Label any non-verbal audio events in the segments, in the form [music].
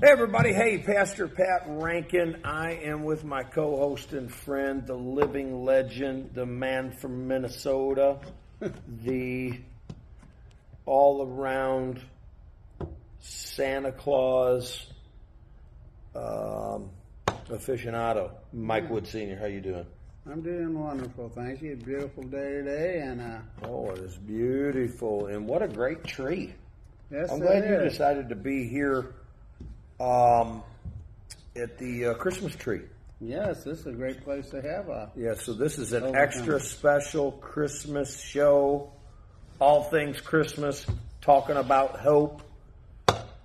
Hey, everybody. Hey, Pastor Pat Rankin. I am with my co host and friend, the living legend, the man from Minnesota, the all around Santa Claus um, aficionado, Mike Wood Sr. How you doing? I'm doing wonderful, thank you. Beautiful day today, and uh, Oh, it is beautiful. And what a great tree. yes, I'm glad you is. decided to be here um, at the uh, Christmas tree. Yes, this is a great place to have a. Yeah, so this is an extra special Christmas show, all things Christmas, talking about hope.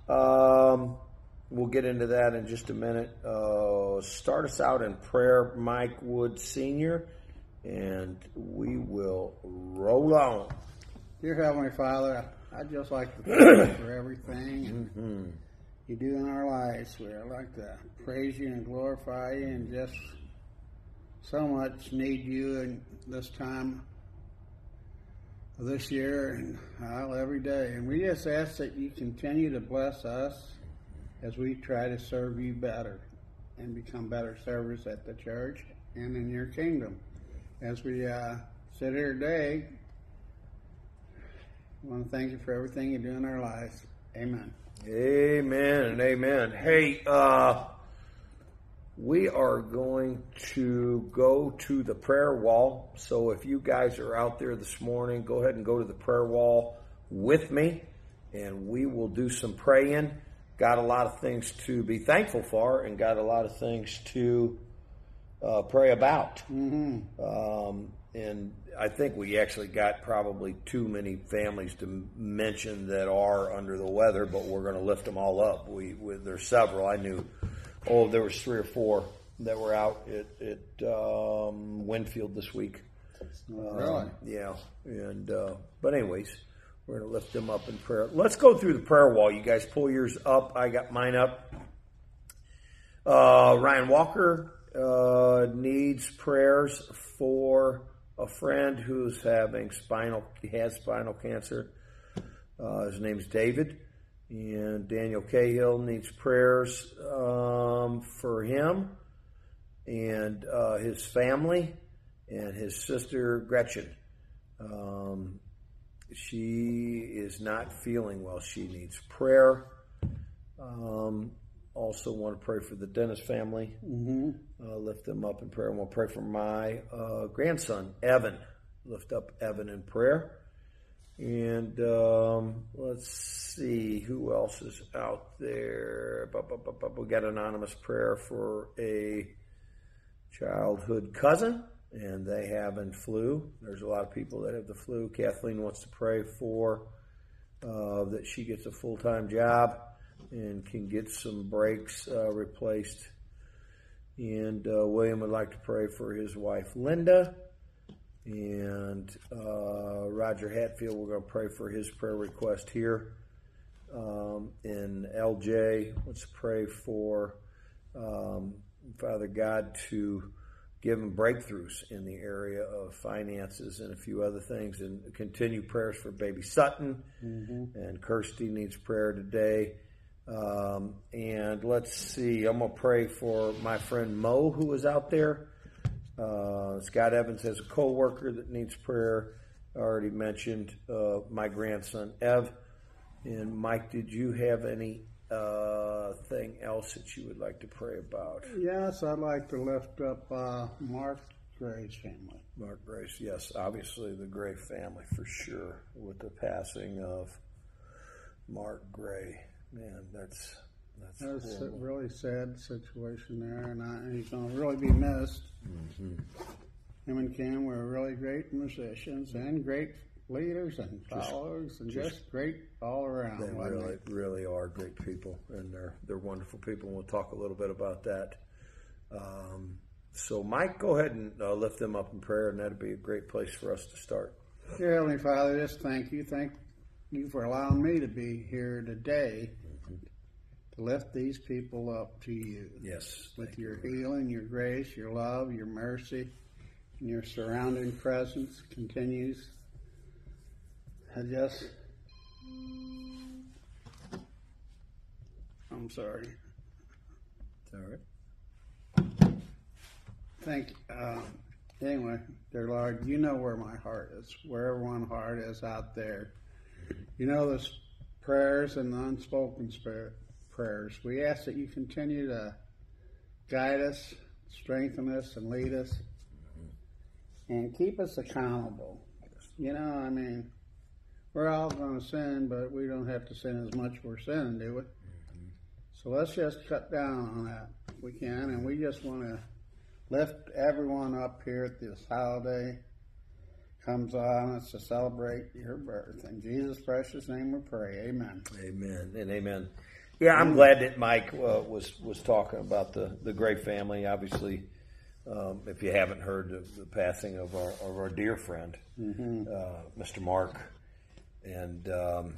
Um, we'll get into that in just a minute. Uh, start us out in prayer, Mike Wood Sr., and we will roll on. Dear Heavenly Father, I'd just like to [clears throat] thank you for everything and Mm-hmm. You do in our lives. We'd like to praise you and glorify you, and just so much need you in this time this year and well, every day. And we just ask that you continue to bless us as we try to serve you better and become better servers at the church and in your kingdom. As we uh, sit here today, I want to thank you for everything you do in our lives. Amen. Amen and amen. Hey, uh, we are going to go to the prayer wall. So if you guys are out there this morning, go ahead and go to the prayer wall with me, and we will do some praying. Got a lot of things to be thankful for, and got a lot of things to uh, pray about. Mm-hmm. Um, and I think we actually got probably too many families to mention that are under the weather, but we're going to lift them all up. We, we there's several. I knew, oh, there was three or four that were out at, at um, Winfield this week. really? Um, yeah, and uh, but anyways, we're going to lift them up in prayer. Let's go through the prayer wall. You guys pull yours up. I got mine up. Uh, Ryan Walker uh, needs prayers for a friend who's having spinal he has spinal cancer. Uh, his name's David, and Daniel Cahill needs prayers um, for him and uh, his family and his sister Gretchen. Um, she is not feeling well. She needs prayer. Um, also, want to pray for the Dennis family. Mm-hmm. Uh, lift them up in prayer. And we'll pray for my uh, grandson, Evan. Lift up Evan in prayer. And um, let's see who else is out there. We got anonymous prayer for a childhood cousin, and they having flu. There's a lot of people that have the flu. Kathleen wants to pray for uh, that she gets a full time job and can get some brakes uh, replaced. And uh, William would like to pray for his wife Linda. And uh, Roger Hatfield, we're going to pray for his prayer request here. Um, and LJ, let's pray for um, Father God to give him breakthroughs in the area of finances and a few other things. And continue prayers for baby Sutton. And Kirsty needs prayer today. Um, and let's see, I'm going to pray for my friend Mo, who is out there. Uh, Scott Evans has a coworker that needs prayer. I already mentioned uh, my grandson Ev. And Mike, did you have any uh, thing else that you would like to pray about? Yes, I'd like to lift up uh, Mark Gray's family. Mark Gray's, yes, obviously the Gray family for sure. With the passing of Mark Gray, man, that's that's That's a really sad situation there, and, I, and he's going to really be missed. Him and Kim were really great musicians and great leaders and followers, and just, great all around. They really, really are great people, and they're they're wonderful people. And we'll talk a little bit about that. Um, so, Mike, go ahead and uh, lift them up in prayer, and that'd be a great place for us to start. Dear Heavenly Father, just thank you. Thank you for allowing me to be here today to lift these people up to you Yes, with your healing, your grace, your love, your mercy, and your surrounding presence continues. I just I'm sorry. It's All right. Thank you. Um, anyway, dear Lord, you know where my heart is, where everyone's heart is out there. You know the prayers and the unspoken spirit prayers. We ask that you continue to guide us, strengthen us, and lead us, and keep us accountable. You know, I mean, we're all going to sin, but we don't have to sin as much we're sinning, do we? So let's just cut down on that if we can, and we just want to lift everyone up here at this holiday comes on us to celebrate your birth. In Jesus' precious name we pray. Amen. Amen and amen. Yeah, I'm glad that Mike uh, was was talking about the the Gray family. Obviously, um, if you haven't heard the, the passing of our of our dear friend, uh, Mr. Mark, and um,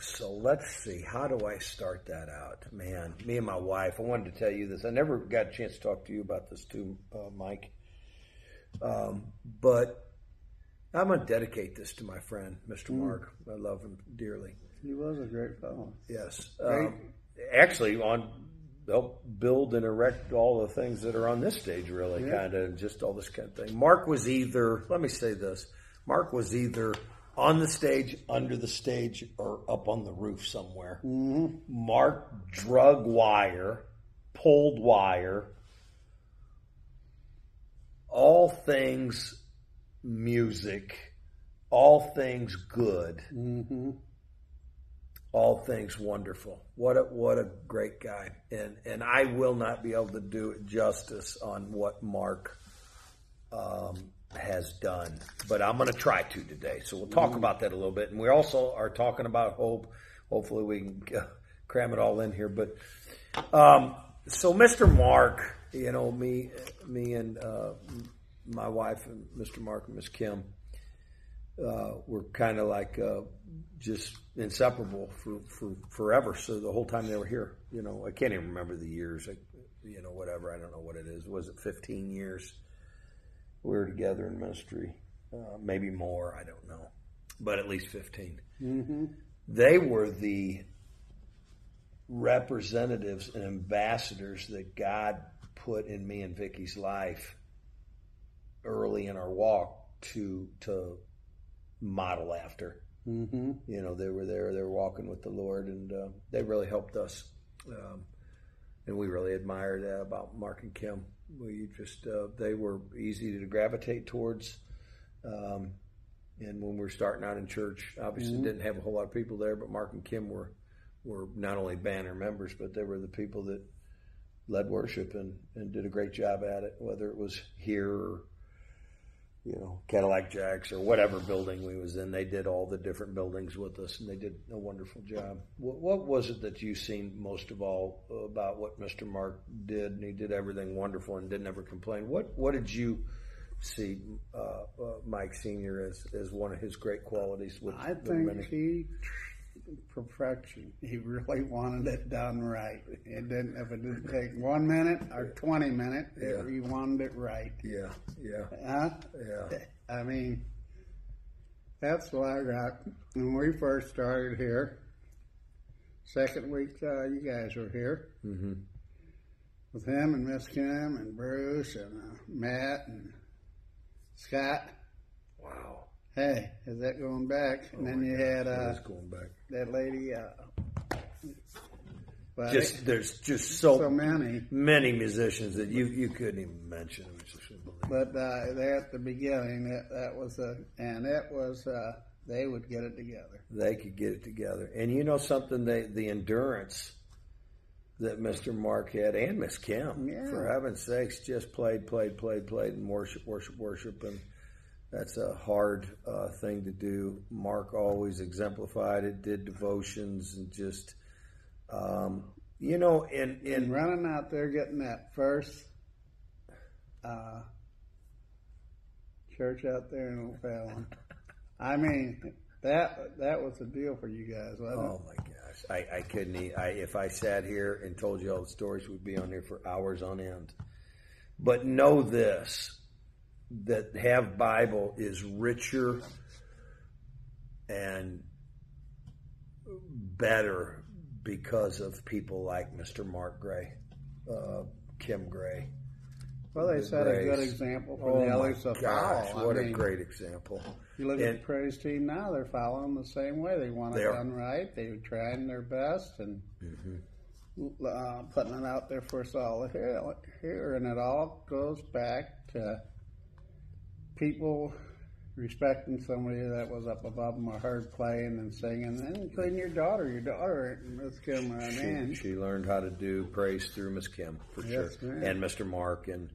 so let's see, how do I start that out? Man, me and my wife. I wanted to tell you this. I never got a chance to talk to you about this too, uh, Mike. Um, but I'm going to dedicate this to my friend, Mr. Mark. I love him dearly. He was a great fellow. Yes. Great. Um, actually, on help build and erect all the things that are on this stage, really, Yeah. kind of just all this kind of thing. Mark was either, let me say this Mark was either on the stage, under the stage, or up on the roof somewhere. Mark drug wire, pulled wire, all things music, all things good Mm-hmm. All things wonderful. What a what a great guy, and and I will not be able to do it justice on what Mark um, has done, but I'm going to try to today. So we'll talk about that a little bit, and we also are talking about hope. Hopefully, we can uh, cram it all in here. But um, so, Mr. Mark, you know me, me and uh, my wife and Mr. Mark and Miss Kim uh, were kind of like uh, just inseparable for, for forever. So the whole time they were here, you know, I can't even remember the years. I, you know, whatever. I don't know what it is. Was it 15 years? We were together in ministry, uh, maybe more. I don't know, but at least 15. Mm-hmm. They were the representatives and ambassadors that God put in me and Vicky's life early in our walk to to model after. Mm-hmm. You know, they were there, they were walking with the Lord, and uh, they really helped us. Um, and we really admired that about Mark and Kim. We just uh, they were easy to gravitate towards. Um, and when we were starting out in church, obviously didn't have a whole lot of people there, but Mark and Kim were were not only banner members, but they were the people that led worship and, and did a great job at it, whether it was here or you know, Cadillac Jacks or whatever building we was in. They did all the different buildings with us, and they did a wonderful job. What, what was it that you seen most of all about what Mr. Mark did? And he did everything wonderful and didn't ever complain. What What did you see uh, uh, Mike Senior as as one of his great qualities? With I the many? think he perfection. [laughs] He really wanted it done right. It didn't if it didn't take one minute or twenty minutes. Yeah. He wanted it right. Yeah, yeah, Huh? yeah. [laughs] I mean, that's what I got when we first started here. Second week, uh, you guys were here hmm with him and Miss Kim and Bruce and uh, Matt and Scott. Wow. Hey, is that going back? And then you had That uh, is going back. that lady. Uh, but Just there's just so, so many. many musicians that you you couldn't even mention. I just couldn't. But uh, there at the beginning, that that was a, and it was uh, they would get it together. they could get it together. And you know something, they, the endurance that Mr. Mark had and Miss Kim, Yeah. for heaven's sakes, just played, played, played, played, and worship, worship, worship. And that's a hard uh, thing to do. Mark always exemplified it, did devotions, and just, um, you know, and, And and running out there getting that first uh, church out there in O'Fallon. I mean, that that was a deal for you guys, wasn't Oh my gosh, I, I couldn't. e- I if I sat here and told you all the stories, we'd be on here for hours on end. But know this: that have Bible is richer and better, because of people like Mr. Mark Gray, uh, Kim Gray. Well, they the set a good example for Oh the others to gosh, follow. what I a mean, great example! You look at the praise team now; they're following the same way. They want it done right. They're trying their best and Mm-hmm. uh, putting it out there for us all to hear. And it all goes back to people respecting somebody that was up above them or heard playing and singing, and including your daughter. Your daughter, Miss Kim, I She, mean, she learned how to do praise through Miss Kim for Yes, sure, ma'am. and Mr. Mark and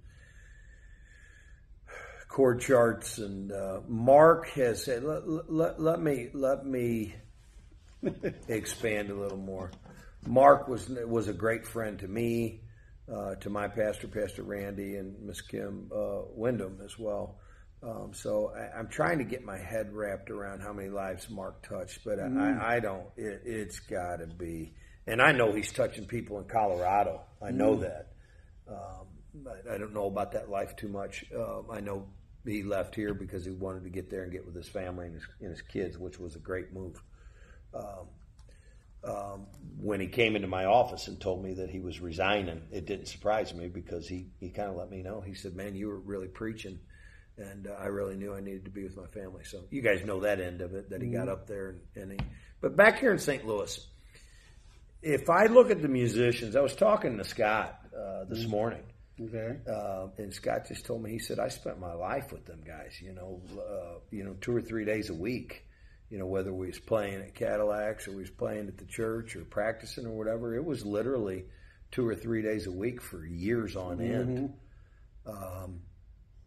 chord charts. And uh, Mark has said, let, let, let me let me [laughs] expand a little more. Mark was was a great friend to me, uh, to my pastor, Pastor Randy, and Miss Kim uh, Wyndham as well. Um, so I, I'm trying to get my head wrapped around how many lives Mark touched, but I, I don't. It, it's got to be, and I know he's touching people in Colorado. I know that. Um, but I don't know about that life too much. Um, I know he left here because he wanted to get there and get with his family and his, and his kids, which was a great move um, when he came into my office and told me that he was resigning, it didn't surprise me because he, he kind of let me know. He said, "Man, you were really preaching, and uh, I really knew I needed to be with my family." So you guys know that end of it that he got up there and, and he. But back here in St. Louis, if I look at the musicians, I was talking to Scott uh, this morning. okay. Uh, and Scott just told me he said I spent my life with them guys. You know, uh, you know, two or three days a week. You know, whether we was playing at Cadillacs or we was playing at the church or practicing or whatever, it was literally two or three days a week for years on end. Um,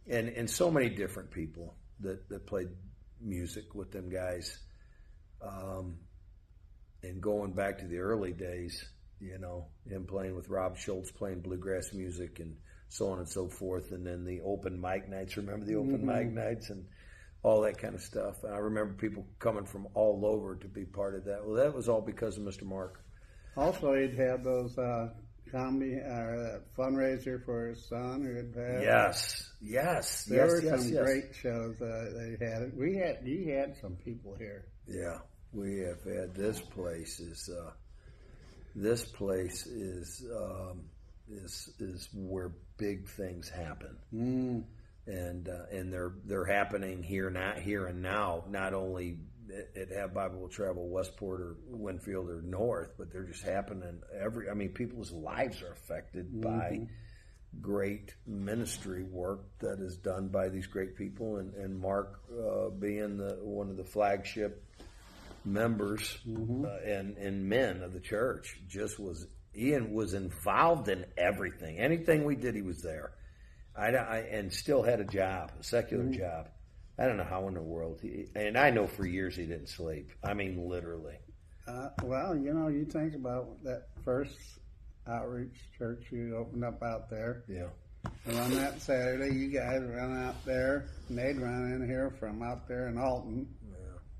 and and so many different people that that played music with them guys. Um, and going back to the early days, you know, him playing with Rob Schultz, playing bluegrass music and so on and so forth. And then the open mic nights. Remember the open mic nights and all that kind of stuff. And I remember people coming from all over to be part of that. Well, that was all because of Mr. Mark. Also, he'd had those uh, comedy uh, fundraiser for his son who had passed. Yes, yes, There yes, were yes, some yes. great shows uh, they had. We had you had some people here. Yeah, we have had this place is uh, this place is um, is is where big things happen, Mm. and uh, and they're they're happening here not here and now. Not only at, at Have Bible Will Travel Westport or Winfield or North, but they're just happening every. I mean, people's lives are affected by great ministry work that is done by these great people, and and Mark uh, being the one of the flagship members uh, and and men of the church just was Ian was involved in everything. Anything we did, he was there. I, I and still had a job, a secular job. I don't know how in the world he and I know for years he didn't sleep. I mean, literally. Uh, well, you know, you think about that first outreach church you opened up out there. Yeah. And on that Saturday, you guys run out there, and they'd run in here from out there in Alton.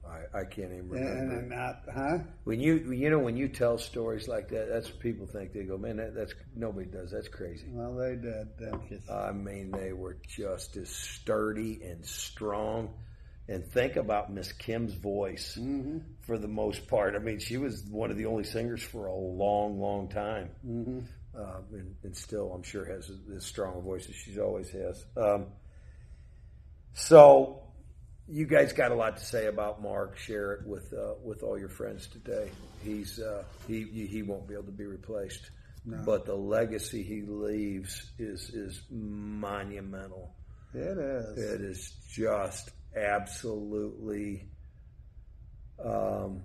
Yeah. I, I can't even And, remember. and not, huh? When you you know when you tell stories like that, that's what people think. They go, man, that, that's nobody does. That's crazy. Well, they did. That's just, I mean, they were just as sturdy and strong. And think about Miss Kim's voice hmm for the most part. I mean, she was one of the only singers for a long, long time. hmm Uh, and, and still, I'm sure, has as strong a voice as she always has. Um, so, you guys got a lot to say about Mark. Share it with uh, with all your friends today. He's uh, he he won't be able to be replaced, but the legacy he leaves is is monumental. It is. It is just absolutely, um,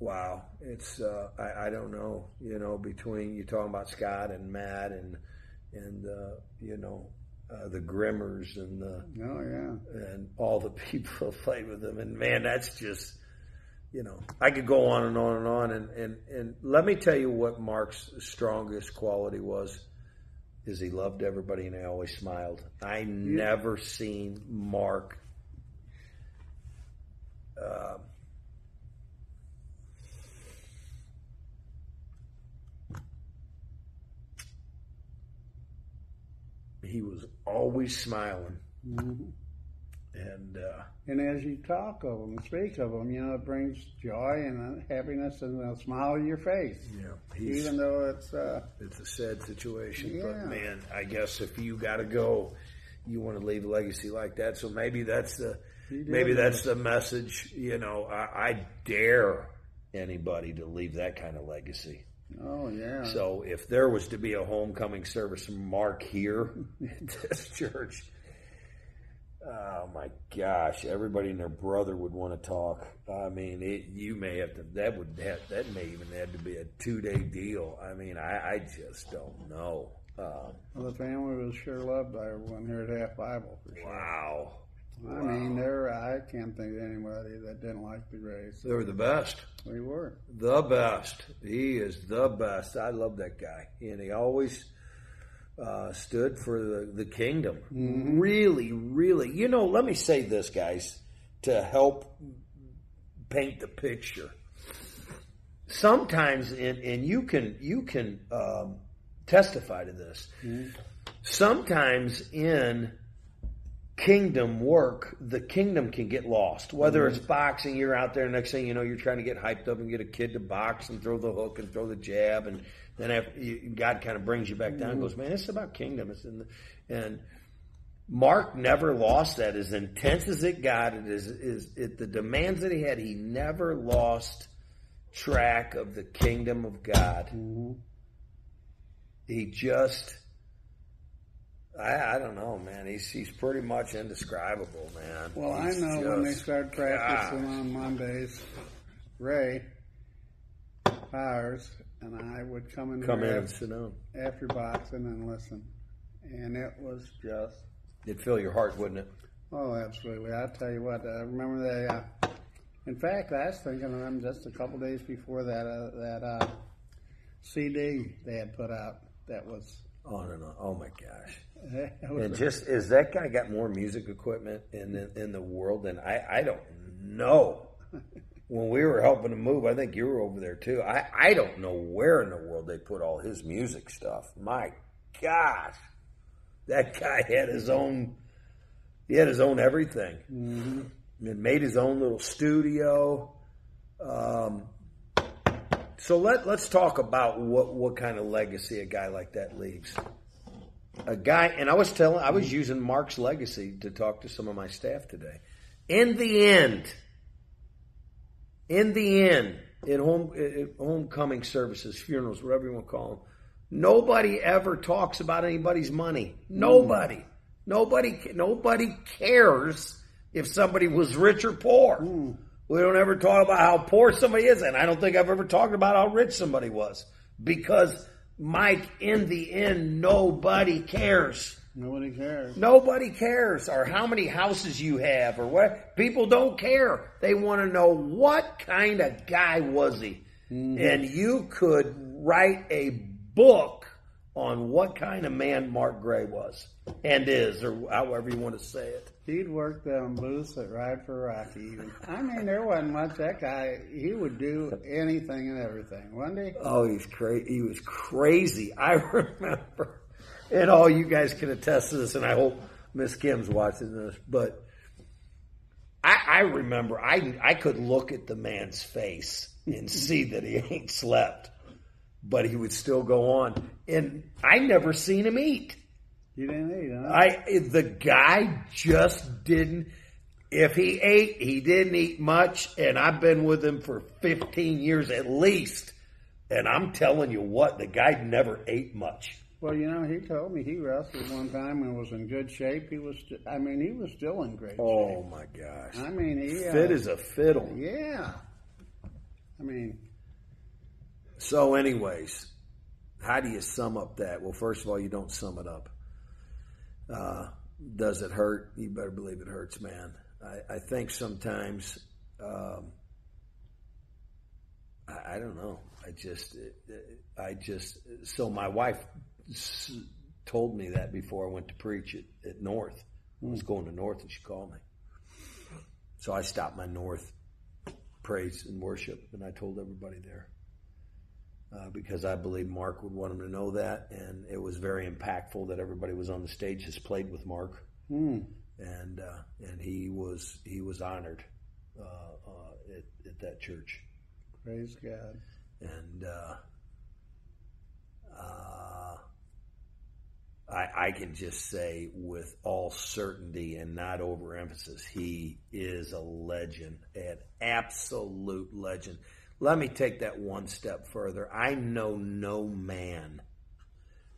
wow. It's uh, I, I don't know. You know, between you talking about Scott and Matt and and uh, you know uh, the Grimmers and the Oh, yeah. and all the [laughs] people who played with him. And man, that's just, you know, I could go on and on and on. And, and, and let me tell you what Mark's strongest quality was is he loved everybody and he always smiled. I never seen Mark. Uh, he was always smiling hmm And uh, And as you talk of them, speak of him, you know, it brings joy and happiness and a smile on your face. he's Even though it's, uh, it's a sad situation. Yeah. But man, I guess if you got to go, you want to leave a legacy like that. So maybe that's the maybe that's the message. You know, I, I dare anybody to leave that kind of legacy. Oh yeah. So if there was to be a homecoming service Mark here at this [laughs] church, oh my gosh, everybody and their brother would want to talk. I mean, it, you may have to. That would have, that may even have to be a two day deal. I mean, I, I just don't know. Um, Well, the family was sure loved by everyone here at Have Bible for sure. wow, I mean, there I can't think of anybody that didn't like the Grays. they were the best. We were. The best. He is the best. I love that guy, and he always uh, stood for the, the kingdom. Really, really. You know, let me say this, guys, to help paint the picture. Sometimes, and, and you can you can um, testify to this. Sometimes in kingdom work, the kingdom can get lost. Whether it's mm-hmm. boxing, you're out there, next thing you know, you're trying to get hyped up and get a kid to box and throw the hook and throw the jab, and then after, you, God kind of brings you back down and mm-hmm. goes, man, it's about kingdom. It's in the, and Mark never lost that. As intense as it got, it is, is it, the demands that he had, he never lost track of the kingdom of God. Mm-hmm. He just, I, I don't know, man. He's he's pretty much indescribable, man. Well, I He's know when they just- started practicing gosh. on Mondays, Ray Powers and I would come in come in here and sit down. after boxing and listen, and it was just It'd fill your heart, wouldn't it? oh, absolutely. I tell you what, I remember they. Uh, in fact, I was thinking of them just a couple days before that uh, that uh, CD they had put out. That was. On and on. Oh my gosh! [laughs] And just is that guy got more music equipment in the, in the world than I? I don't know. [laughs] When we were helping him move, I think you were over there too. I I don't know where in the world they put all his music stuff. My gosh, that guy had his own. He had his own everything. And made his own little studio. Um, so let let's talk about what what kind of legacy a guy like that leaves a guy, and I was telling, I was mm. using Mark's legacy to talk to some of my staff today. In the end, in the end, in home in homecoming services, funerals, whatever you want to call them, nobody ever talks about anybody's money. Mm. Nobody, nobody, nobody cares if somebody was rich or poor. Mm. We don't ever talk about how poor somebody is, and I don't think I've ever talked about how rich somebody was because Mike, in the end, nobody cares. nobody cares. Nobody cares, or how many houses you have, or what. People don't care. They want to know what kind of guy was he, mm-hmm. and you could write a book on what kind of man Mark Gray was and is, or however you want to say it. He'd work them booths at Ride for Rocky. I mean, there wasn't much. That guy, he would do anything and everything, wasn't he? Oh, he's crazy. He was crazy. I [laughs] remember, and all you guys can attest to this, and I hope Miss Kim's watching this, but I, I remember I I could look at the man's face and see that he [laughs] ain't slept, but he would still go on, and I never seen him eat. You didn't eat, huh? I the guy just didn't. If he ate, he didn't eat much, and I've been with him for 15 years at least. And I'm telling you what, the guy never ate much. well, you know, he told me he wrestled one time and was in good shape. He was, st- I mean, he was still in great shape. Oh my gosh. I mean, he uh, fit as a fiddle. yeah. I mean, So, anyways, how do you sum up that? Well, first of all, you don't sum it up. Uh, does it hurt? You better believe it hurts, man. I, I think sometimes, um, I, I don't know. I just, I just, so my wife told me that before I went to preach at, at North. I was going to North and she called me. So I stopped my North praise and worship and I told everybody there uh, because I believe Mark would want him to know that, and it was very impactful that everybody was on the stage has played with Mark. hmm. and uh, and he was he was honored uh, uh, at, at that church. Praise God. And uh, uh, I, I can just say with all certainty and not overemphasis, he is a legend, an absolute legend. Let me take that one step further. I know no man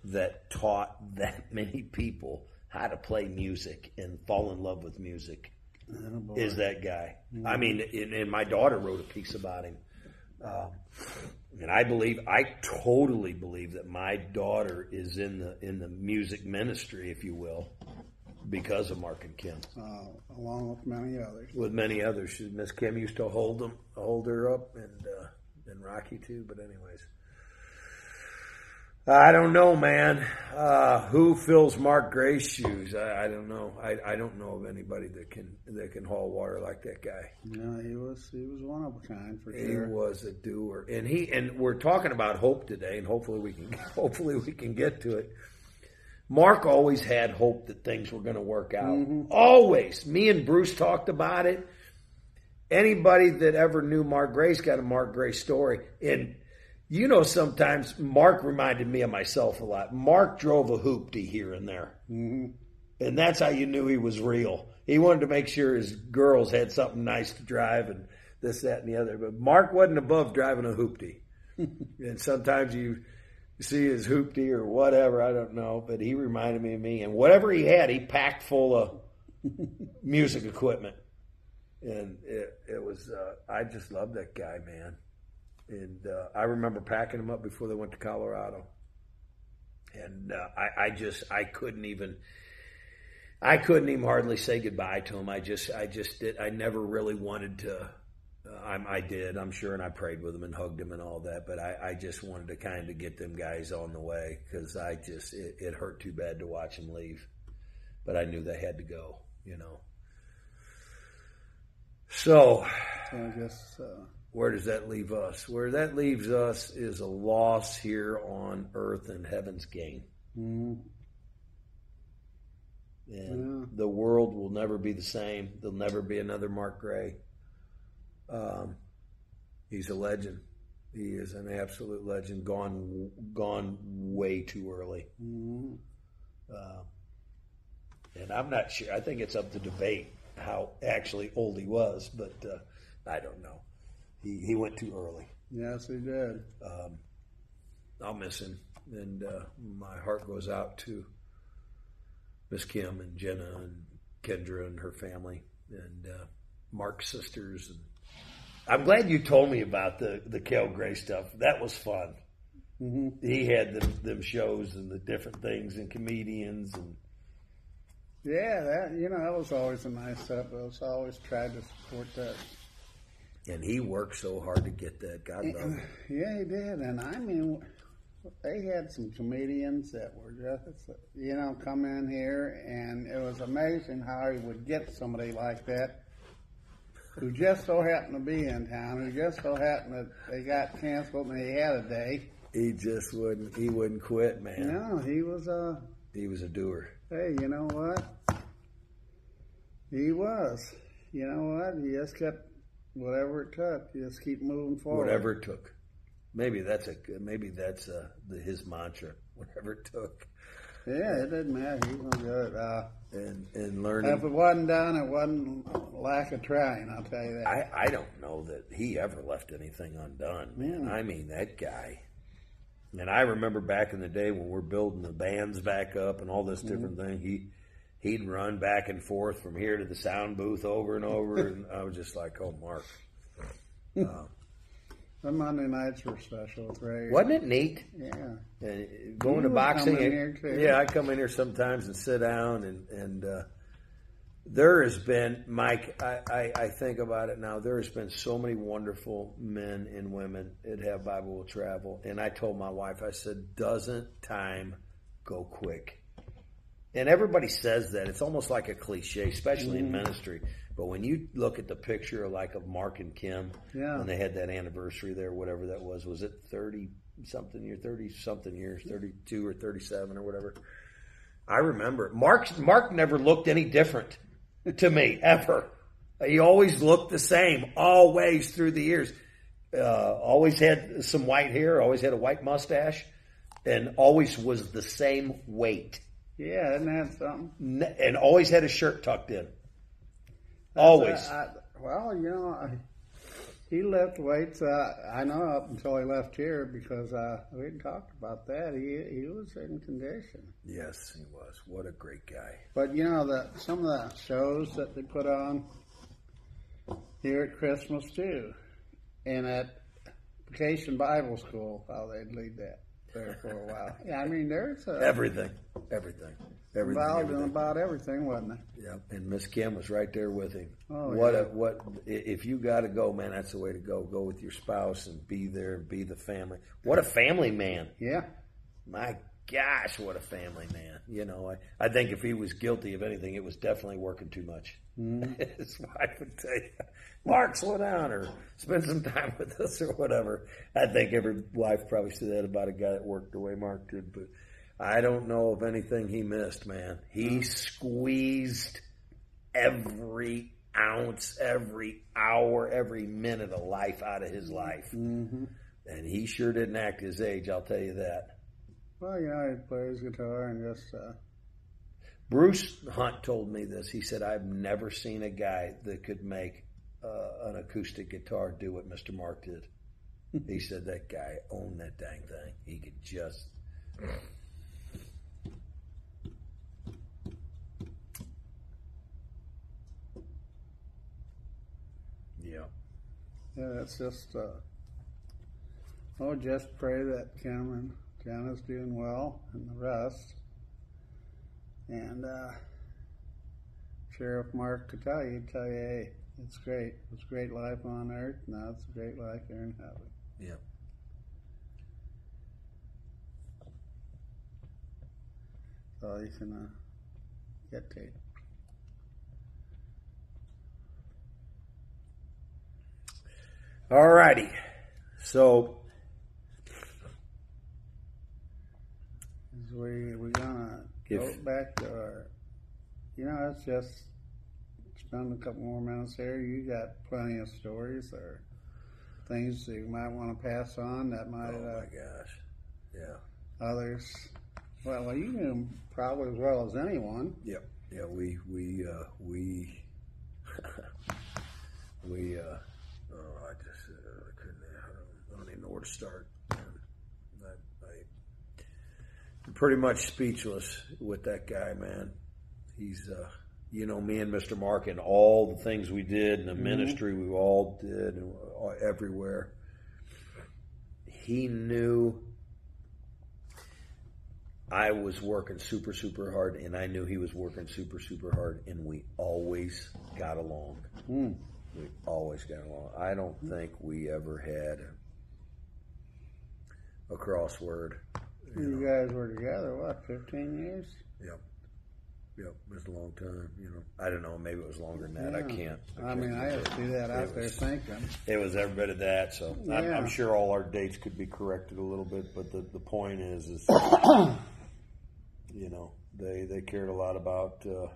that taught that [laughs] many people how to play music and fall in love with music Oh, is that guy. I mean, and, and my daughter wrote a piece about him. Um, and I believe, I totally believe that my daughter is in the in the music ministry, if you will, because of Mark and Kim. uh, along with many others. With many others, She- Miss Kim used to hold them, hold her up, and uh, and Rocky too. But anyways, I don't know, man. Uh, who fills Mark Gray's shoes? I, I don't know. I, I don't know of anybody that can that can haul water like that guy. Yeah, he was he was one of a kind for sure. He sure. was a doer, and he and we're talking about hope today, and hopefully we can [laughs] hopefully we can get to it. Mark always had hope that things were going to work out. Always. Me and Bruce talked about it. Anybody that ever knew Mark Gray's got a Mark Gray story, and you know sometimes Mark reminded me of myself a lot. Mark drove a hoopty here and there. hmm And that's how you knew he was real. He wanted to make sure his girls had something nice to drive and this, that, and the other. But Mark wasn't above driving a hoopty. [laughs] and sometimes you see his hoopty or whatever, I don't know. But he reminded me of me. And whatever he had, he packed full of [laughs] music equipment. And it, it was, uh, I just loved that guy, man. And uh, I remember packing him up before they went to Colorado. And uh, I, I just, I couldn't even. I couldn't even hardly say goodbye to him. I just, I just did. I never really wanted to. I'm, I did, I'm sure, and I prayed with them and hugged them and all that. But I, I just wanted to kind of get them guys on the way because I just, it, it hurt too bad to watch them leave. But I knew they had to go, you know. So, I guess uh, where does that leave us? Where that leaves us is a loss here on earth and heaven's gain. mm, And Yeah. the world will never be the same. There'll never be another Mark Gray. Um, he's a legend. He is an absolute legend. Gone, gone way too early. mm, Uh, and I'm not sure. I think it's up to debate how actually old he was, but uh, I don't know. He he went too early. yes, he did. Um, I'll miss him, and uh, my heart goes out to Miss Kim and Jenna and Kendra and her family and uh, Mark's sisters. And I'm glad you told me about the the Kel Gray stuff. That was fun. hmm He had them, them shows and the different things and comedians and Yeah, that you know that was always a nice setup. I was always tried to support that. and he worked so hard to get that. God love him. [clears throat] Yeah, he did, and I mean, they had some comedians that were just, you know, come in here, and it was amazing how he would get somebody like that, who just so happened to be in town, who just so happened that they got canceled and he had a day. He just wouldn't. He wouldn't quit, man. No, he was a. He was a doer. Hey, you know what? He was. You know what? He just kept whatever it took. You just keep moving forward. whatever it took. Maybe that's a maybe that's uh the, his mantra. [laughs] Whatever it took, Yeah, it didn't matter. He was good. Uh, and and If it wasn't done, it wasn't lack of trying. I'll tell you that. I I don't know that he ever left anything undone. Man, Yeah. I mean that guy. And I remember back in the day when we're building the bands back up and all this different thing. He he'd run back and forth from here to the sound booth over and over, and I was just like, oh, Mark. [laughs] the Monday nights were special Ray. Wasn't it neat? Yeah. And going You to boxing, come in here, too. yeah, I come in here sometimes and sit down, and and uh, there has been, Mike. I, I I think about it now. There has been so many wonderful men and women that have Bible will travel, and I told my wife, I said, doesn't time go quick? And everybody says that it's almost like a cliche, especially in ministry. But when you look at the picture, like of Mark and Kim, Yeah. when they had that anniversary there, whatever that was, was it thirty something year, thirty something years, thirty two or thirty seven or whatever. I remember Mark. Mark never looked any different. to me ever. He always looked the same, always through the years. Uh, always had some white hair, always had a white mustache, and always was the same weight. Yeah, isn't that something? And always had a shirt tucked in. Always. I, I, well, you know, I, he left weights. Uh, I know up until he left here because uh, we had talked about that. He he was in condition. Yes, he was. What a great guy. But you know the some of the shows that they put on here at Christmas too, and at Vacation Bible School, how they'd lead that there for a while. Yeah, I mean there's a, Everything, everything, everything. involved in everything. about everything, wasn't it? Yeah, and Miss Kim was right there with him. Oh, what yeah. a what! If you got to go, man, that's the way to go. Go with your spouse and be there, and be the family. What a family man! Yeah. My gosh, what a family man! You know, I, I think if he was guilty of anything, it was definitely working too much. Mm-hmm. [laughs] His wife would tell you, "Mark, slow down," or spend some time with us, or whatever. I think every wife probably said that about a guy that worked the way Mark did, but. I don't know of anything he missed, man. He squeezed every ounce, every hour, every minute of life out of his life. hmm And he sure didn't act his age, I'll tell you that. Well, you know, he plays guitar and just uh, Bruce Hunt told me this. He said, I've never seen a guy that could make uh, an acoustic guitar do what Mr. Mark did. [laughs] he said that guy owned that dang thing. He could just. Yeah. Yeah, it's just uh, oh, just pray that Cameron, is doing well and the rest. And uh, Sheriff Mark could tell you, tell you, hey, it's great. It's a great life on earth. Now it's a great life here in heaven. Yep. So you can uh, get to. All righty. So we we gonna If- go back to our. You know, it's just spend a couple more minutes here. You got plenty of stories or things that you might want to pass on that might Oh uh, my gosh. Yeah. others. Well, well, you knew probably as well as anyone. Yep. Yeah, we we uh we [laughs] we uh oh I just uh, I couldn't I don't, I don't even know where to start. I, I I'm pretty much speechless with that guy, man. He's uh you know me and Mr. Mark and all the things we did and the ministry we all did and everywhere. He knew I was working super, super hard, and I knew he was working super, super hard, and we always got along. Hmm. We always got along. I don't think we ever had a crossword. You guys were together what, fifteen years? Yep. Yep. It was a long time. You know, I don't know. Maybe it was longer than that. I Yeah. can't. I mean, I can't just do that out It there was- thinking. It was every bit of that. So I'm, I'm sure all our dates could be corrected a little bit, but the, the point is, is you know, they they cared a lot about. Uh,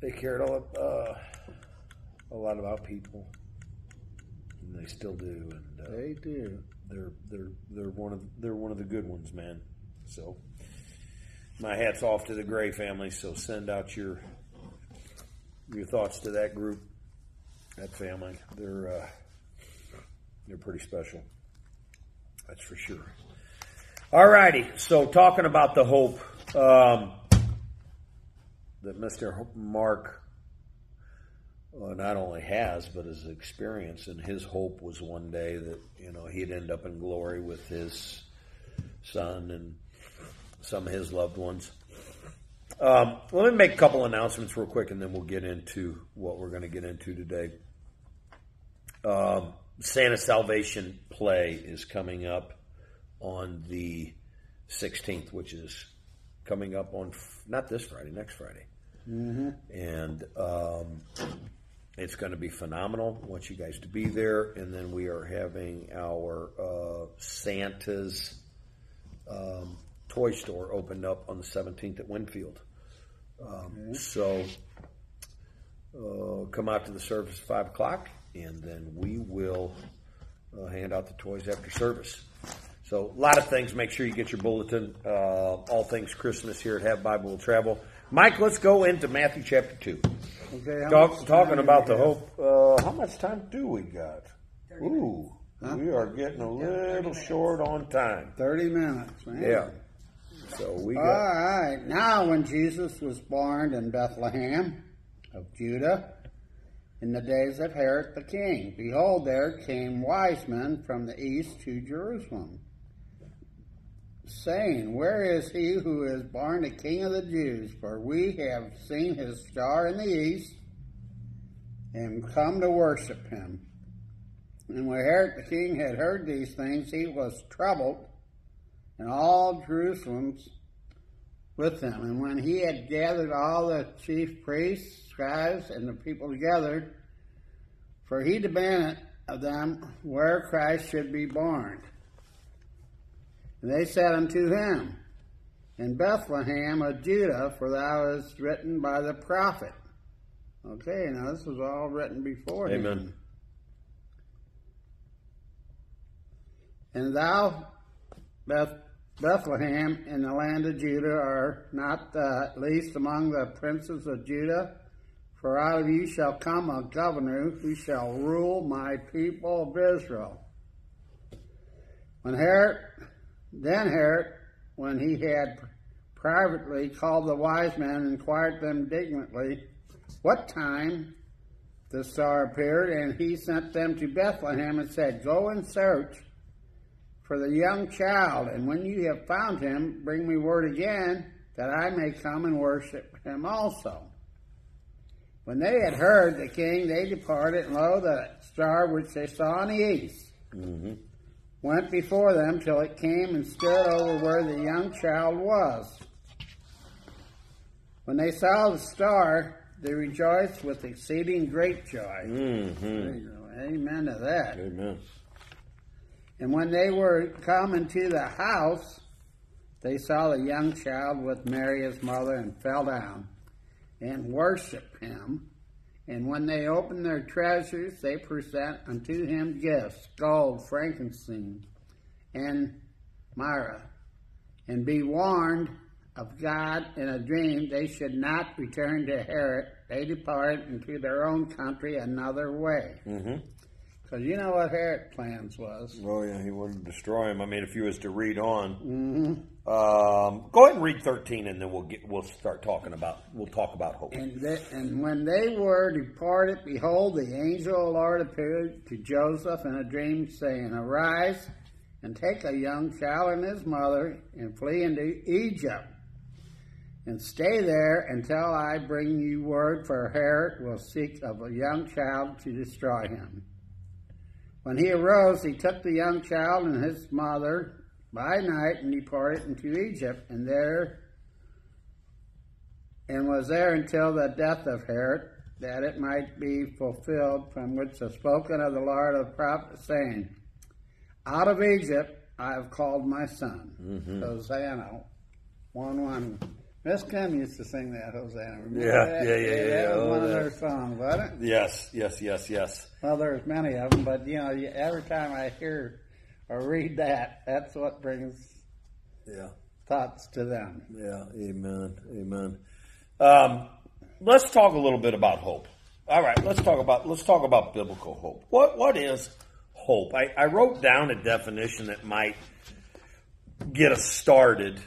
they cared a lot, uh, a lot about people, and they still do. And uh, They do. they're they're they're one of they're one of the good ones, man. So my hats off to the Gray family. So send out your your thoughts to that group, that family. They're uh, they're pretty special. That's for sure. All righty. So talking about the hope um, that Mr. Mark well, not only has, but has experienced, and his hope was one day that you know he'd end up in glory with his son and some of his loved ones. Um, let me make a couple announcements real quick, and then we'll get into what we're going to get into today. Um, Santa Salvation Play is coming up on the 16th, which is coming up on f- not this Friday, next Friday and um, it's going to be phenomenal. I want you guys to be there, and then we are having our uh, Santa's um, toy store opened up on the 17th at Winfield. Um, So uh, come out to the service at 5 o'clock, and then we will uh, hand out the toys after service. So a lot of things. Make sure you get your bulletin. Uh, all things Christmas here at Have Bible Will Travel. Mike, let's go into Matthew chapter 2. Okay, how Talk, much talking time about do the we have? hope. Uh, how much time do we got? Ooh, we are getting a little short on time. Thirty minutes, man. Yeah. So we All got. right. Now, when Jesus was born in Bethlehem of Judah, in the days of Herod the king, behold, there came wise men from the east to Jerusalem, saying, Where is he who is born the King of the Jews? For we have seen his star in the east and come to worship him. And when Herod the king had heard these things, he was troubled, and all Jerusalem with him. And when he had gathered all the chief priests, scribes, and the people together, for he demanded of them where Christ should be born. And they said unto him, In Bethlehem of Judah, for thou is written by the prophet. Okay, now this was all written before him. Amen. And thou, Beth, Bethlehem, in the land of Judah, are not the least among the princes of Judah, for out of you shall come a governor who shall rule my people of Israel. When Herod, then Herod, when he had privately called the wise men, inquired them dignantly what time the star appeared, and he sent them to Bethlehem and said, Go and search for the young child, and when you have found him, bring me word again that I may come and worship him also. When they had heard the king, they departed, and lo, the star which they saw in the east mm-hmm. Went before them till it came and stood over where the young child was. When they saw the star, they rejoiced with exceeding great joy. Mm-hmm. Amen to that. Amen. And when they were come into the house, they saw the young child with Mary his mother, and fell down and worshipped him. And when they open their treasures, they present unto him gifts gold, frankincense, and myrrh. And be warned of God in a dream, they should not return to Herod. They depart into their own country another way. Mm-hmm. Because you know what Herod's plans was. Oh yeah, he wanted to destroy him. I mean, if you was to read on, hmm um, go ahead and read thirteen, and then we'll get we'll start talking about we'll talk about hope. And, they, and when they were departed, behold, the angel of the Lord appeared to Joseph in a dream, saying, Arise and take a young child and his mother and flee into Egypt, and stay there until I bring you word, for Herod will seek of a young child to destroy him. When he arose, he took the young child and his mother by night and departed into Egypt, and there and was there until the death of Herod, that it might be fulfilled from which was spoken of the Lord of the prophet, saying, Out of Egypt I have called my son. Mm-hmm. Hosanna. 1 1. Miss Kim used to sing that Hosanna. Remember Yeah, that? yeah, yeah, yeah, That was oh, one of their songs, wasn't it? Yes, yes, yes, yes. Well, there's many of them, but you know, every time I hear or read that, that's what brings Yeah, thoughts to them. yeah. Amen, amen. Um, let's talk a little bit about hope. All right, let's talk about let's talk about biblical hope. What what is hope? I, I wrote down a definition that might get us started,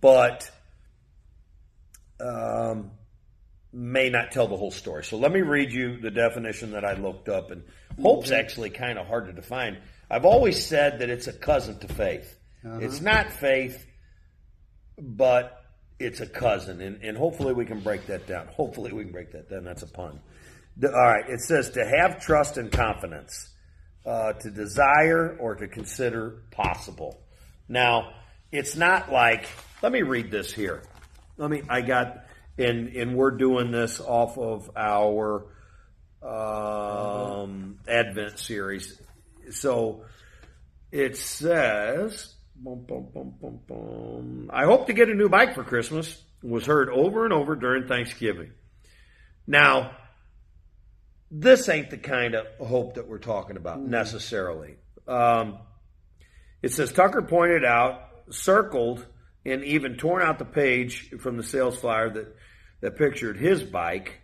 but um, may not tell the whole story. So let me read you the definition that I looked up, and hope's actually kind of hard to define. I've always said that it's a cousin to faith. It's not faith, but it's a cousin, and, and hopefully we can break that down. Hopefully we can break that down. That's a pun. All right, it says to have trust and confidence, uh, to desire or to consider possible. Now, it's not like. Let me read this here. Let me. I got, and and we're doing this off of our um, Advent series. So it says Bum, bum, bum, bum, bum. I hope to get a new bike for Christmas was heard over and over during Thanksgiving. Now, this ain't the kind of hope that we're talking about necessarily. Um, it says Tucker pointed out, circled, and even torn out the page from the sales flyer that, that pictured his bike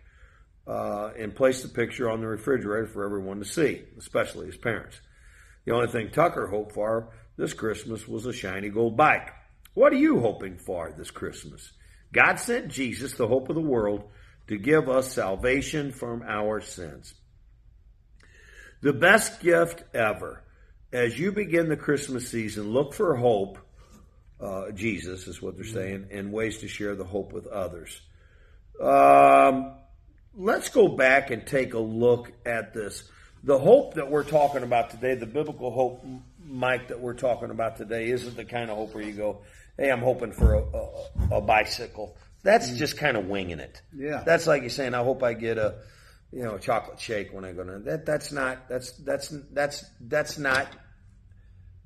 uh, and placed the picture on the refrigerator for everyone to see, especially his parents. The only thing Tucker hoped for this Christmas was a shiny gold bike. What are you hoping for this Christmas? God sent Jesus, the hope of the world, to give us salvation from our sins. The best gift ever. As you begin the Christmas season, look for hope, uh, Jesus is what they're saying, and ways to share the hope with others. Um, let's go back and take a look at this. The hope that we're talking about today, the biblical hope, Mike, that we're talking about today, isn't the kind of hope where you go, hey, I'm hoping for a, a, a bicycle. That's just kind of winging it. Yeah. That's like you saying, I hope I get a, you know, a chocolate shake when I go to that. That's not. That's that's that's that's not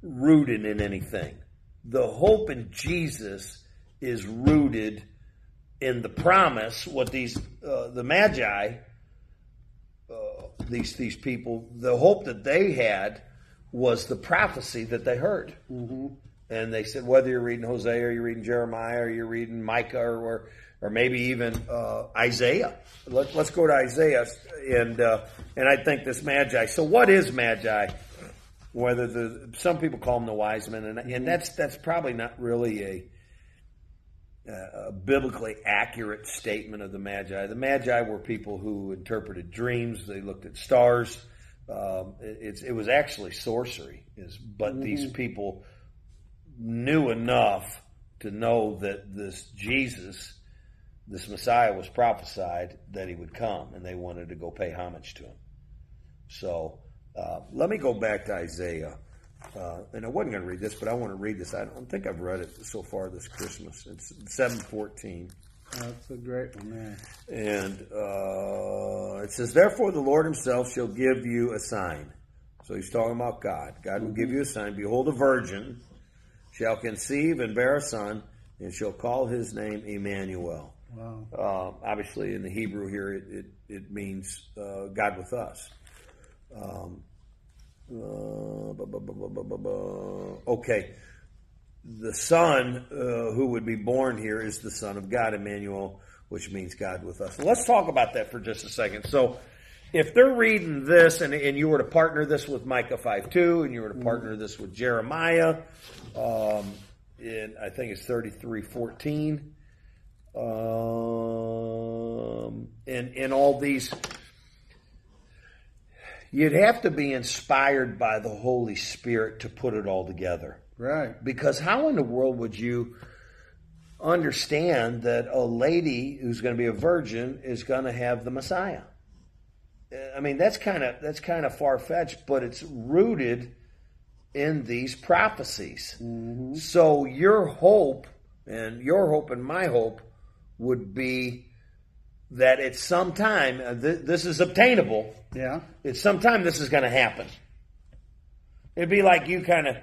rooted in anything. The hope in Jesus is rooted in the promise. What these uh, the magi, uh, these these people, the hope that they had was the prophecy that they heard. Mm-hmm. And they said, whether you're reading Hosea or you're reading Jeremiah or you're reading Micah or or, or maybe even uh, Isaiah. Let, us go to Isaiah and uh, and I think this magi. So what is magi? Whether the some people call them the wise men, and, and that's that's probably not really a a biblically accurate statement of the Magi. The Magi were people who interpreted dreams. They looked at stars. Um, it, it, was actually sorcery, is, but mm-hmm. these people knew enough to know that this Jesus, this Messiah, was prophesied that he would come, and they wanted to go pay homage to him. So uh, let me go back to Isaiah. Uh, and I wasn't going to read this, but I want to read this. I don't think I've read it so far this Christmas. It's seven fourteen. That's a great one, man. And uh, it says, "Therefore, the Lord Himself shall give you a sign." So He's talking about God. God will give you a sign. Behold, a virgin shall conceive and bear a son, and shall call his name Emmanuel. Wow. Uh, obviously, in the Hebrew here, it it, it means uh, God with us. Um, uh, okay. The son uh, who would be born here is the Son of God, Emmanuel, which means God with us. let's talk about that for just a second. So, if they're reading this and, and you were to partner this with Micah 5 2, and you were to partner this with Jeremiah, um, in, I think it's 33 14, um, and, and all these you'd have to be inspired by the Holy Spirit to put it all together. Right. Because how in the world would you understand that a lady who's going to be a virgin is going to have the Messiah? I mean, that's kind of that's kind of far fetched, but it's rooted in these prophecies. Mm-hmm. So your hope and your hope and my hope would be that at some time uh, th- this is obtainable. Yeah. At some time this is going to happen. It'd be like you kind of,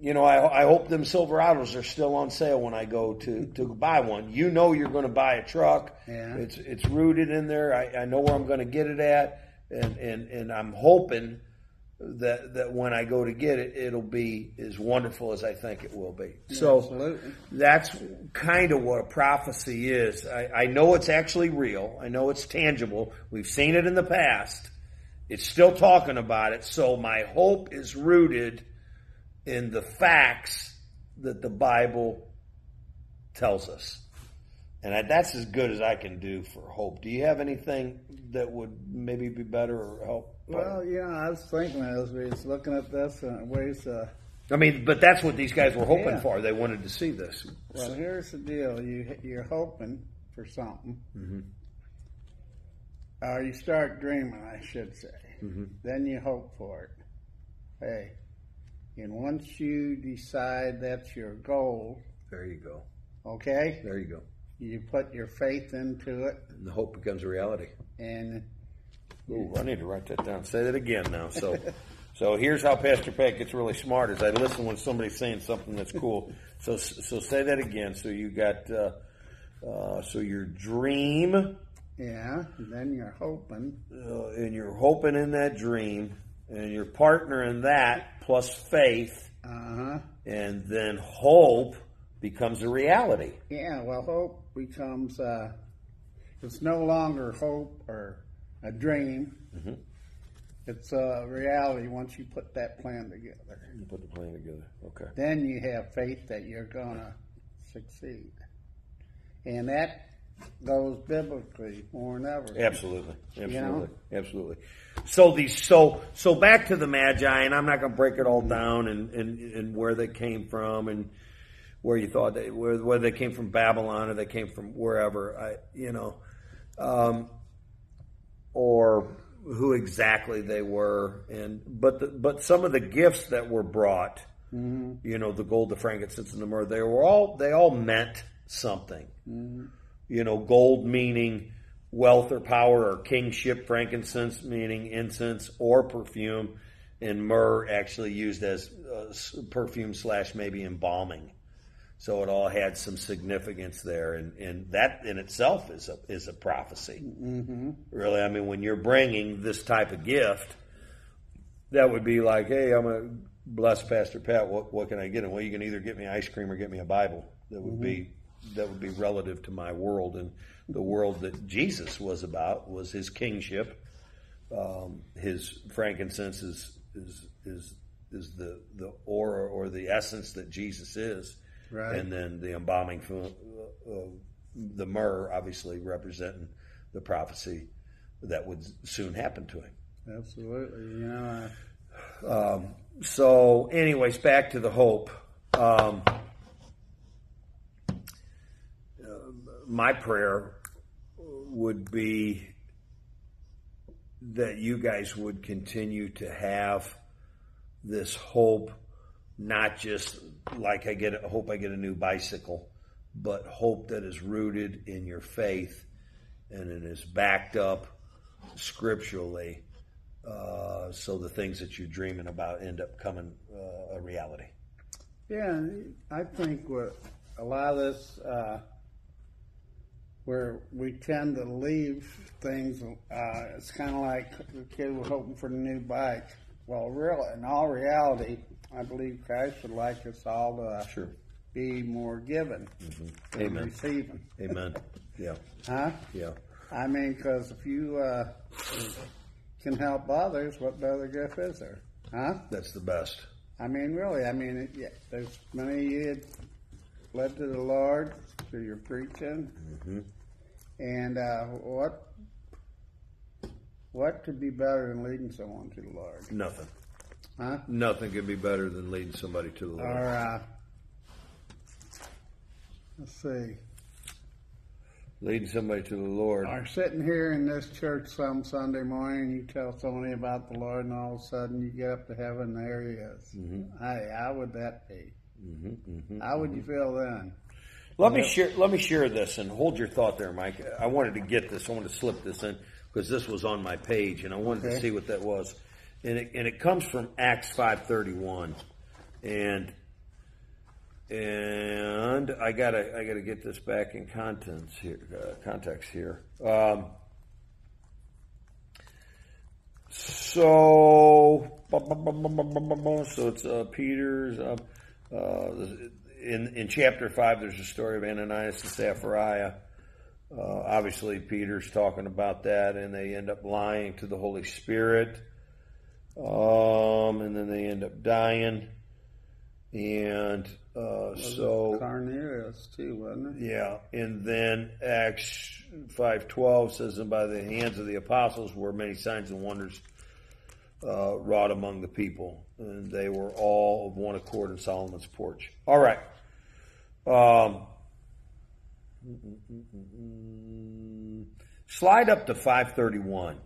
you know, I, I hope them Silverados are still on sale when I go to, to buy one. You know you're going to buy a truck. Yeah. It's it's rooted in there. I, I know where I'm going to get it at, and and and I'm hoping that that when I go to get it, it'll be as wonderful as I think it will be. So Absolutely. that's kind of what a prophecy is. I, I know it's actually real. I know it's tangible. We've seen it in the past. It's still talking about it. So my hope is rooted in the facts that the Bible tells us. And I, that's as good as I can do for hope. Do you have anything that would maybe be better or help? Well, yeah, I was thinking as we was looking at this and uh, ways. Uh, I mean, but that's what these guys were hoping yeah. for. They wanted to see this. Well, so. here's the deal: you you're hoping for something, mm-hmm. or you start dreaming, I should say. Mm-hmm. Then you hope for it. Hey, and once you decide that's your goal, there you go. Okay. There you go. You put your faith into it, and the hope becomes a reality. And Ooh, I need to write that down. Say that again now. So, [laughs] So here's how Pastor Pat gets really smart: is I listen when somebody's saying something that's cool. so so say that again. So you got uh, uh, so your dream, Yeah, and then you're hoping. uh, and you're hoping in that dream, and your partner in that plus faith, Uh huh. and then hope becomes a reality. Yeah, well, hope becomes, uh, it's no longer hope or a dream. Mm-hmm. It's a reality once you put that plan together. You put the plan together. Okay. Then you have faith that you're going to succeed. And that goes biblically more than ever. Absolutely, absolutely, know? absolutely. So these, so so back to the Magi, and I'm not going to break it all down and, and and where they came from and where you thought they where whether they came from Babylon or they came from wherever. I you know, um, or who exactly they were, and but the, but some of the gifts that were brought, you know, the gold, the frankincense, and the myrrh, they were all they all meant something you know, gold meaning wealth or power or kingship, frankincense meaning incense or perfume, and myrrh actually used as uh, perfume slash maybe embalming. So it all had some significance there, and, and that in itself is a is a prophecy. Mm-hmm. Really, I mean, when you're bringing this type of gift, that would be like, hey, I'm a bless Pastor Pat. What what can I get him? Well, you can either get me ice cream or get me a Bible. That would be that would be relative to my world and the world that Jesus was about was his kingship. Um, his frankincense is is is is the the aura or the essence that Jesus is, Right. and then the embalming, fu- uh, uh, the myrrh, obviously representing the prophecy that would soon happen to him. Absolutely. You know, So, anyways, back to the hope. Um, my prayer would be that you guys would continue to have this hope, not just like I get, hope I get a new bicycle, but hope that is rooted in your faith and it is backed up scripturally uh, so the things that you're dreaming about end up coming uh, a reality. Yeah, I think what a lot of this, uh, where we tend to leave things, uh, it's kind of like the kid was hoping for the new bike. Well, real in all reality, I believe Christ would like us all to Sure. be more given than Amen. receiving. Amen. Yeah. Huh? Yeah. I mean, because if you uh, can help others, what better gift is there? Huh? That's the best. I mean, really, I mean, it, yeah, there's many of you led to the Lord through your preaching, and uh, what what could be better than leading someone to the Lord? Nothing. Huh? Nothing could be better than leading somebody to the Lord. Or uh, let's see, Leading somebody to the Lord. or sitting here in this church some Sunday morning, you tell somebody about the Lord, and all of a sudden you get up to heaven, and there He is. Mm-hmm. Hey, how would that be? Mm-hmm, mm-hmm, how would you feel then? Let me share. Let me share this and hold your thought there, Mike. I wanted to get this. I wanted to slip this in because this was on my page, and I wanted to see what that was. And it, and it comes from Acts five thirty one, and and I gotta I gotta get this back in contents here, uh, context here. Um, so so it's uh, Peter's. Uh, uh, in in chapter five, there's a story of Ananias and Sapphira. Uh, obviously, Peter's talking about that, and they end up lying to the Holy Spirit, um, and then they end up dying. And uh, so, Cornelius too, wasn't it? yeah, and then Acts five twelve says, "And by the hands of the apostles were many signs and wonders uh, wrought among the people, and they were all of one accord in Solomon's porch." All right. Um, slide up to five thirty one.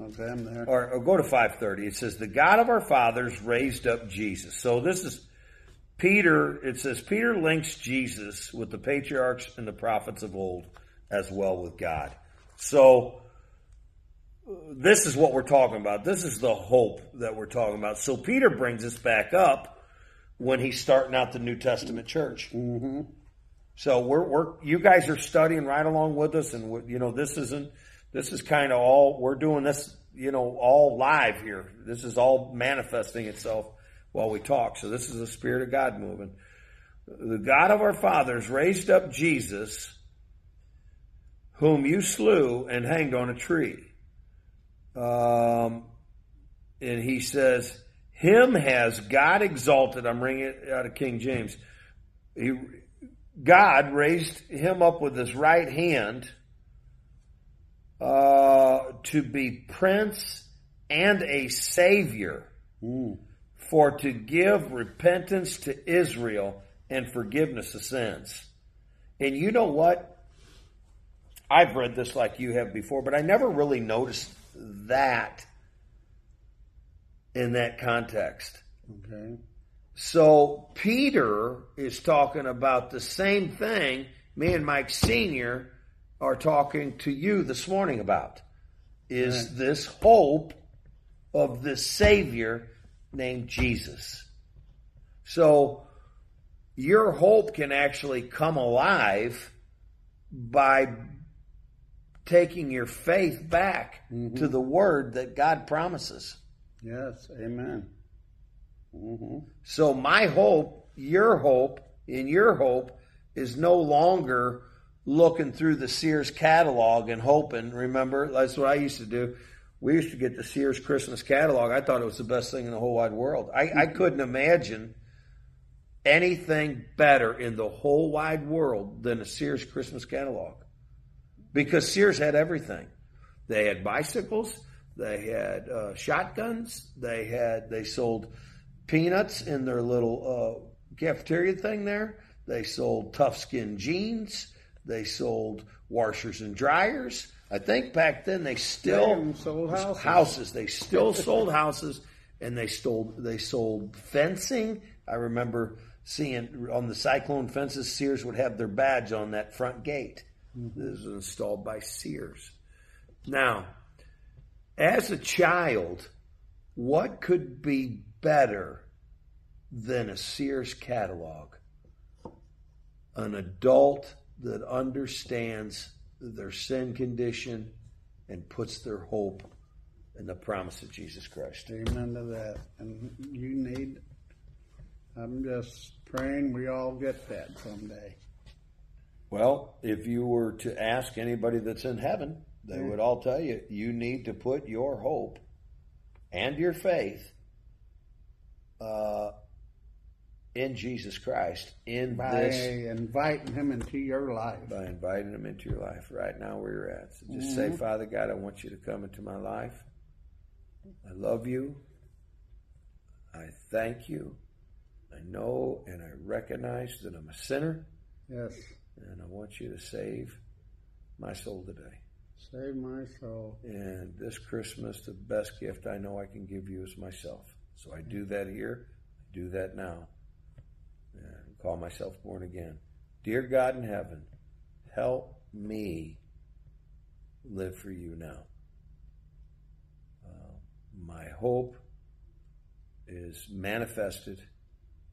Okay, I'm there. or, or go to 530 it says the god of our fathers raised up jesus so this is peter it says peter links jesus with the patriarchs and the prophets of old as well with god so this is what we're talking about. This is the hope that we're talking about. So Peter brings us back up when he's starting out the New Testament church. Mm-hmm. So we're, we're you guys are studying right along with us, and you know this isn't this is kind of all we're doing this you know all live here. This is all manifesting itself while we talk. So this is the Spirit of God moving. The God of our fathers raised up Jesus, whom you slew and hanged on a tree. Um, and he says, Him has God exalted. I'm reading it out of King James. He, God raised him up with his right hand uh, to be prince and a savior, Mm. for to give repentance to Israel and forgiveness of sins. And you know what? I've read this like you have before, but I never really noticed that in that context. Okay. So Peter is talking about the same thing me and Mike Sr. are talking to you this morning about. Is Right. this hope of this Savior named Jesus. So your hope can actually come alive by taking your faith back to the word that God promises. Yes. Amen. hmm So my hope, your hope, and your hope is no longer looking through the Sears catalog and hoping. Remember, that's what I used to do. We used to get the Sears Christmas catalog. I thought it was the best thing in the whole wide world. I, I couldn't imagine anything better in the whole wide world than a Sears Christmas catalog because Sears had everything. They had bicycles, they had uh, shotguns, they had they sold peanuts in their little uh, cafeteria thing there. They sold tough skin jeans. They sold washers and dryers. I think back then they still They sold houses. houses. They still sold houses, and they sold they sold fencing. I remember seeing on the cyclone fences, Sears would have their badge on that front gate. Mm-hmm. This was installed by Sears. Now, as a child, what could be better than a Sears catalog? An adult that understands their sin condition and puts their hope in the promise of Jesus Christ. Amen to that. And you need, I'm just praying we all get that someday. Well, if you were to ask anybody that's in heaven, they would all tell you you need to put your hope and your faith uh, in Jesus Christ in By this inviting him into your life. by inviting him into your life right now where you're at. So just say, mm-hmm. Father God, I want you to come into my life. I love you. I thank you. I know and I recognize that I'm a sinner, Yes. and I want you to save my soul today. Save my soul. And this Christmas, the best gift I know I can give you is myself. So I do that here, I do that now, call myself born again. Dear God in heaven, help me live for you now. Uh, my hope is manifested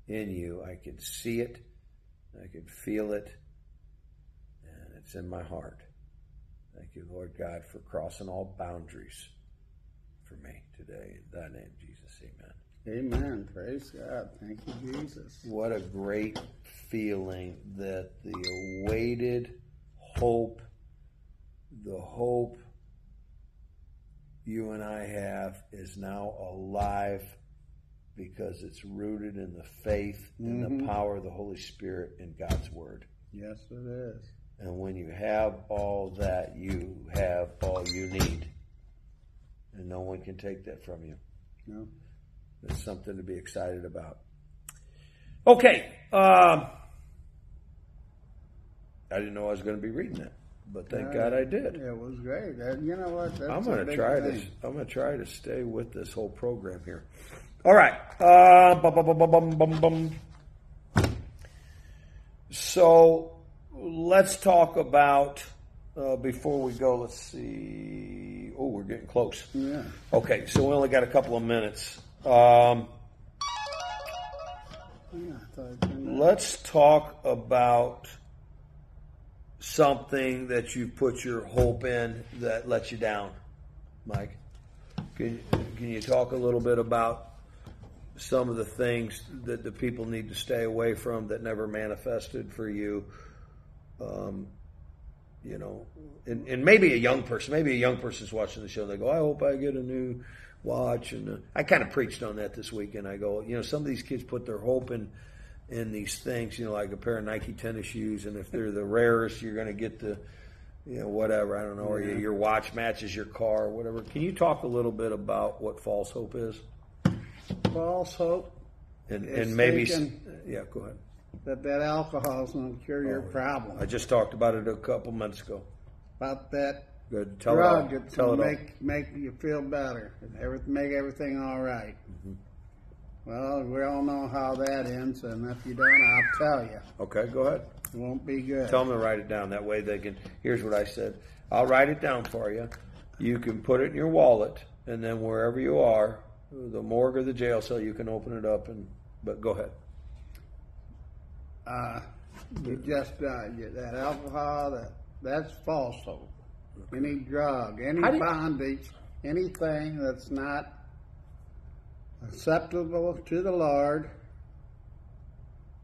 in you. I can see it, I can feel it, and it's in my heart. Thank you, Lord God, for crossing all boundaries for me today. In thy name, Jesus, amen. Praise God. Thank you, Jesus. What a great feeling that the awaited hope, the hope you and I have is now alive because it's rooted in the faith and the mm-hmm. power of the Holy Spirit and God's Word. Yes, it is. And when you have all that, you have all you need. And no one can take that from you. No. It's something to be excited about. Okay. Um, I didn't know I was going to be reading that, but thank God I did. It was great. That- you know what? That's I'm going to try thing. this. I'm going to try to stay with this whole program here. All right. Uh, bum, bum, bum, bum, bum, bum. So let's talk about uh, before we go, let's see. Oh, we're getting close. Yeah. Okay, so we only got a couple of minutes. Um, let's talk about something that you put your hope in that lets you down, Mike. Can, can you talk a little bit about some of the things that the people need to stay away from that never manifested for you? Um, you know, and, and maybe a young person, maybe a young person's watching the show. They go, I hope I get a new watch. And uh, I kind of preached on that this weekend. I go, you know, some of these kids put their hope in in these things, you know, like a pair of Nike tennis shoes, and if they're the rarest, you're going to get the, you know, whatever. I don't know, or your, your watch matches your car, or whatever. Can you talk a little bit about what false hope is, False hope and and maybe, yeah, go ahead. that that alcohol is going to cure your Oh, problem. I just talked about it a couple months ago. About that Good, tell drug it all. Tell it going all. to make make you feel better, every, make everything all right. Mm-hmm. Well, we all know how that ends, and if you don't, I'll tell you, Okay, go ahead. it won't be good. Tell them to write it down. That way they can. Here's what I said. I'll write it down for you. You can put it in your wallet, and then wherever you are, the morgue or the jail cell, you can open it up. And but go ahead. uh, you just uh, you, that alcohol that that's false hope. Any drug, any you- bondage, anything that's not acceptable to the Lord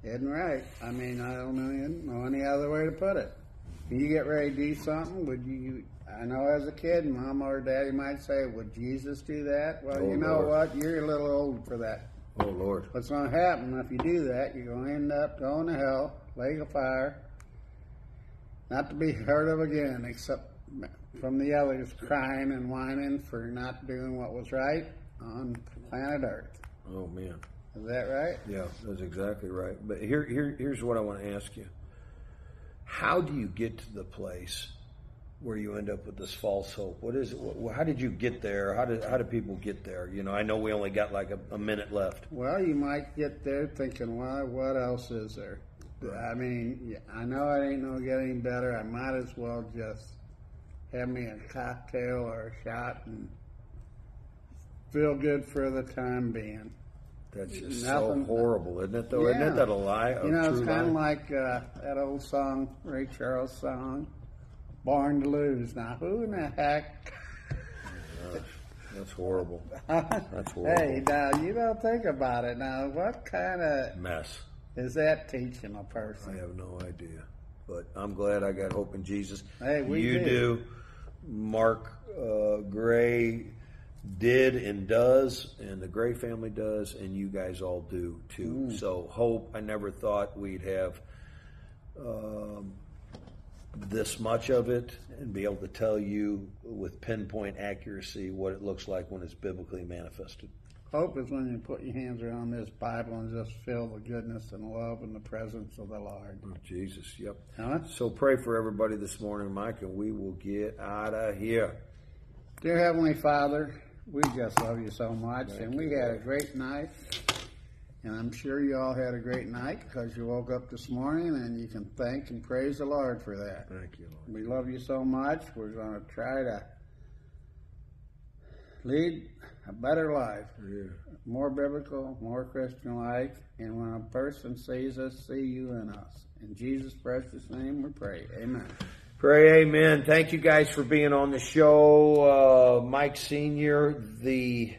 isn't right. I mean, I don't know, know any other way to put it. When you get ready to do something, would you? I know as a kid, mom or daddy might say, "Would Jesus do that?" Well, Oh, you know Lord. what? You're a little old for that. Oh Lord. What's going to happen if you do that? You're going to end up going to hell, lake of fire, not to be heard of again, except from the others crying and whining for not doing what was right on planet Earth. Oh man. Is that right? Yeah, that's exactly right. But here, here, here's what I want to ask you: How do you get to the place where you end up with this false hope? What is it? How did you get there? How did how do people get there? You know, I know we only got like a, a minute left. Well, you might get there thinking, "Why? What else is there?" I mean, I know it ain't no getting better. I might as well just have me a cocktail or a shot and feel good for the time being. That's just Nothing- so horrible, isn't it? Though, isn't that a lie? A You know, it's kind of like uh, that old song, Ray Charles song, "Born to Lose." Now, who in the heck? That's horrible. That's [laughs] horrible. hey, now you don't think about it. Now, what kind of Mess. is that teaching a person? I have no idea, but I'm glad I got hope in Jesus. Hey, we you do. Mark uh, Gray did and does, and the Gray family does, and you guys all do too. Mm. So hope. I never thought we'd have um, this much of it and be able to tell you with pinpoint accuracy what it looks like when it's biblically manifested. Hope is when you put your hands around this Bible and just feel the goodness and love and the presence of the Lord. Oh, Jesus, yep. Huh? So pray for everybody this morning, Mike, and we will get out of here. Dear Heavenly Father, we just love you so much, and we had a great night. And I'm sure you all had a great night because you woke up this morning and you can thank and praise the Lord for that. Thank you, Lord. We love you so much. We're going to try to lead a better life, Yeah. more biblical, more Christian like. And when a person sees us, see you in us. In Jesus' precious name we pray. Amen. Pray amen. Thank you guys for being on the show. Uh, Mike Sr., the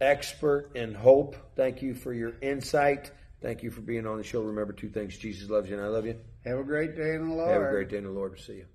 expert in hope. Thank you for your insight. Thank you for being on the show. Remember two things Jesus loves you and I love you. Have a great day in the Lord. Have a great day in the Lord. See you.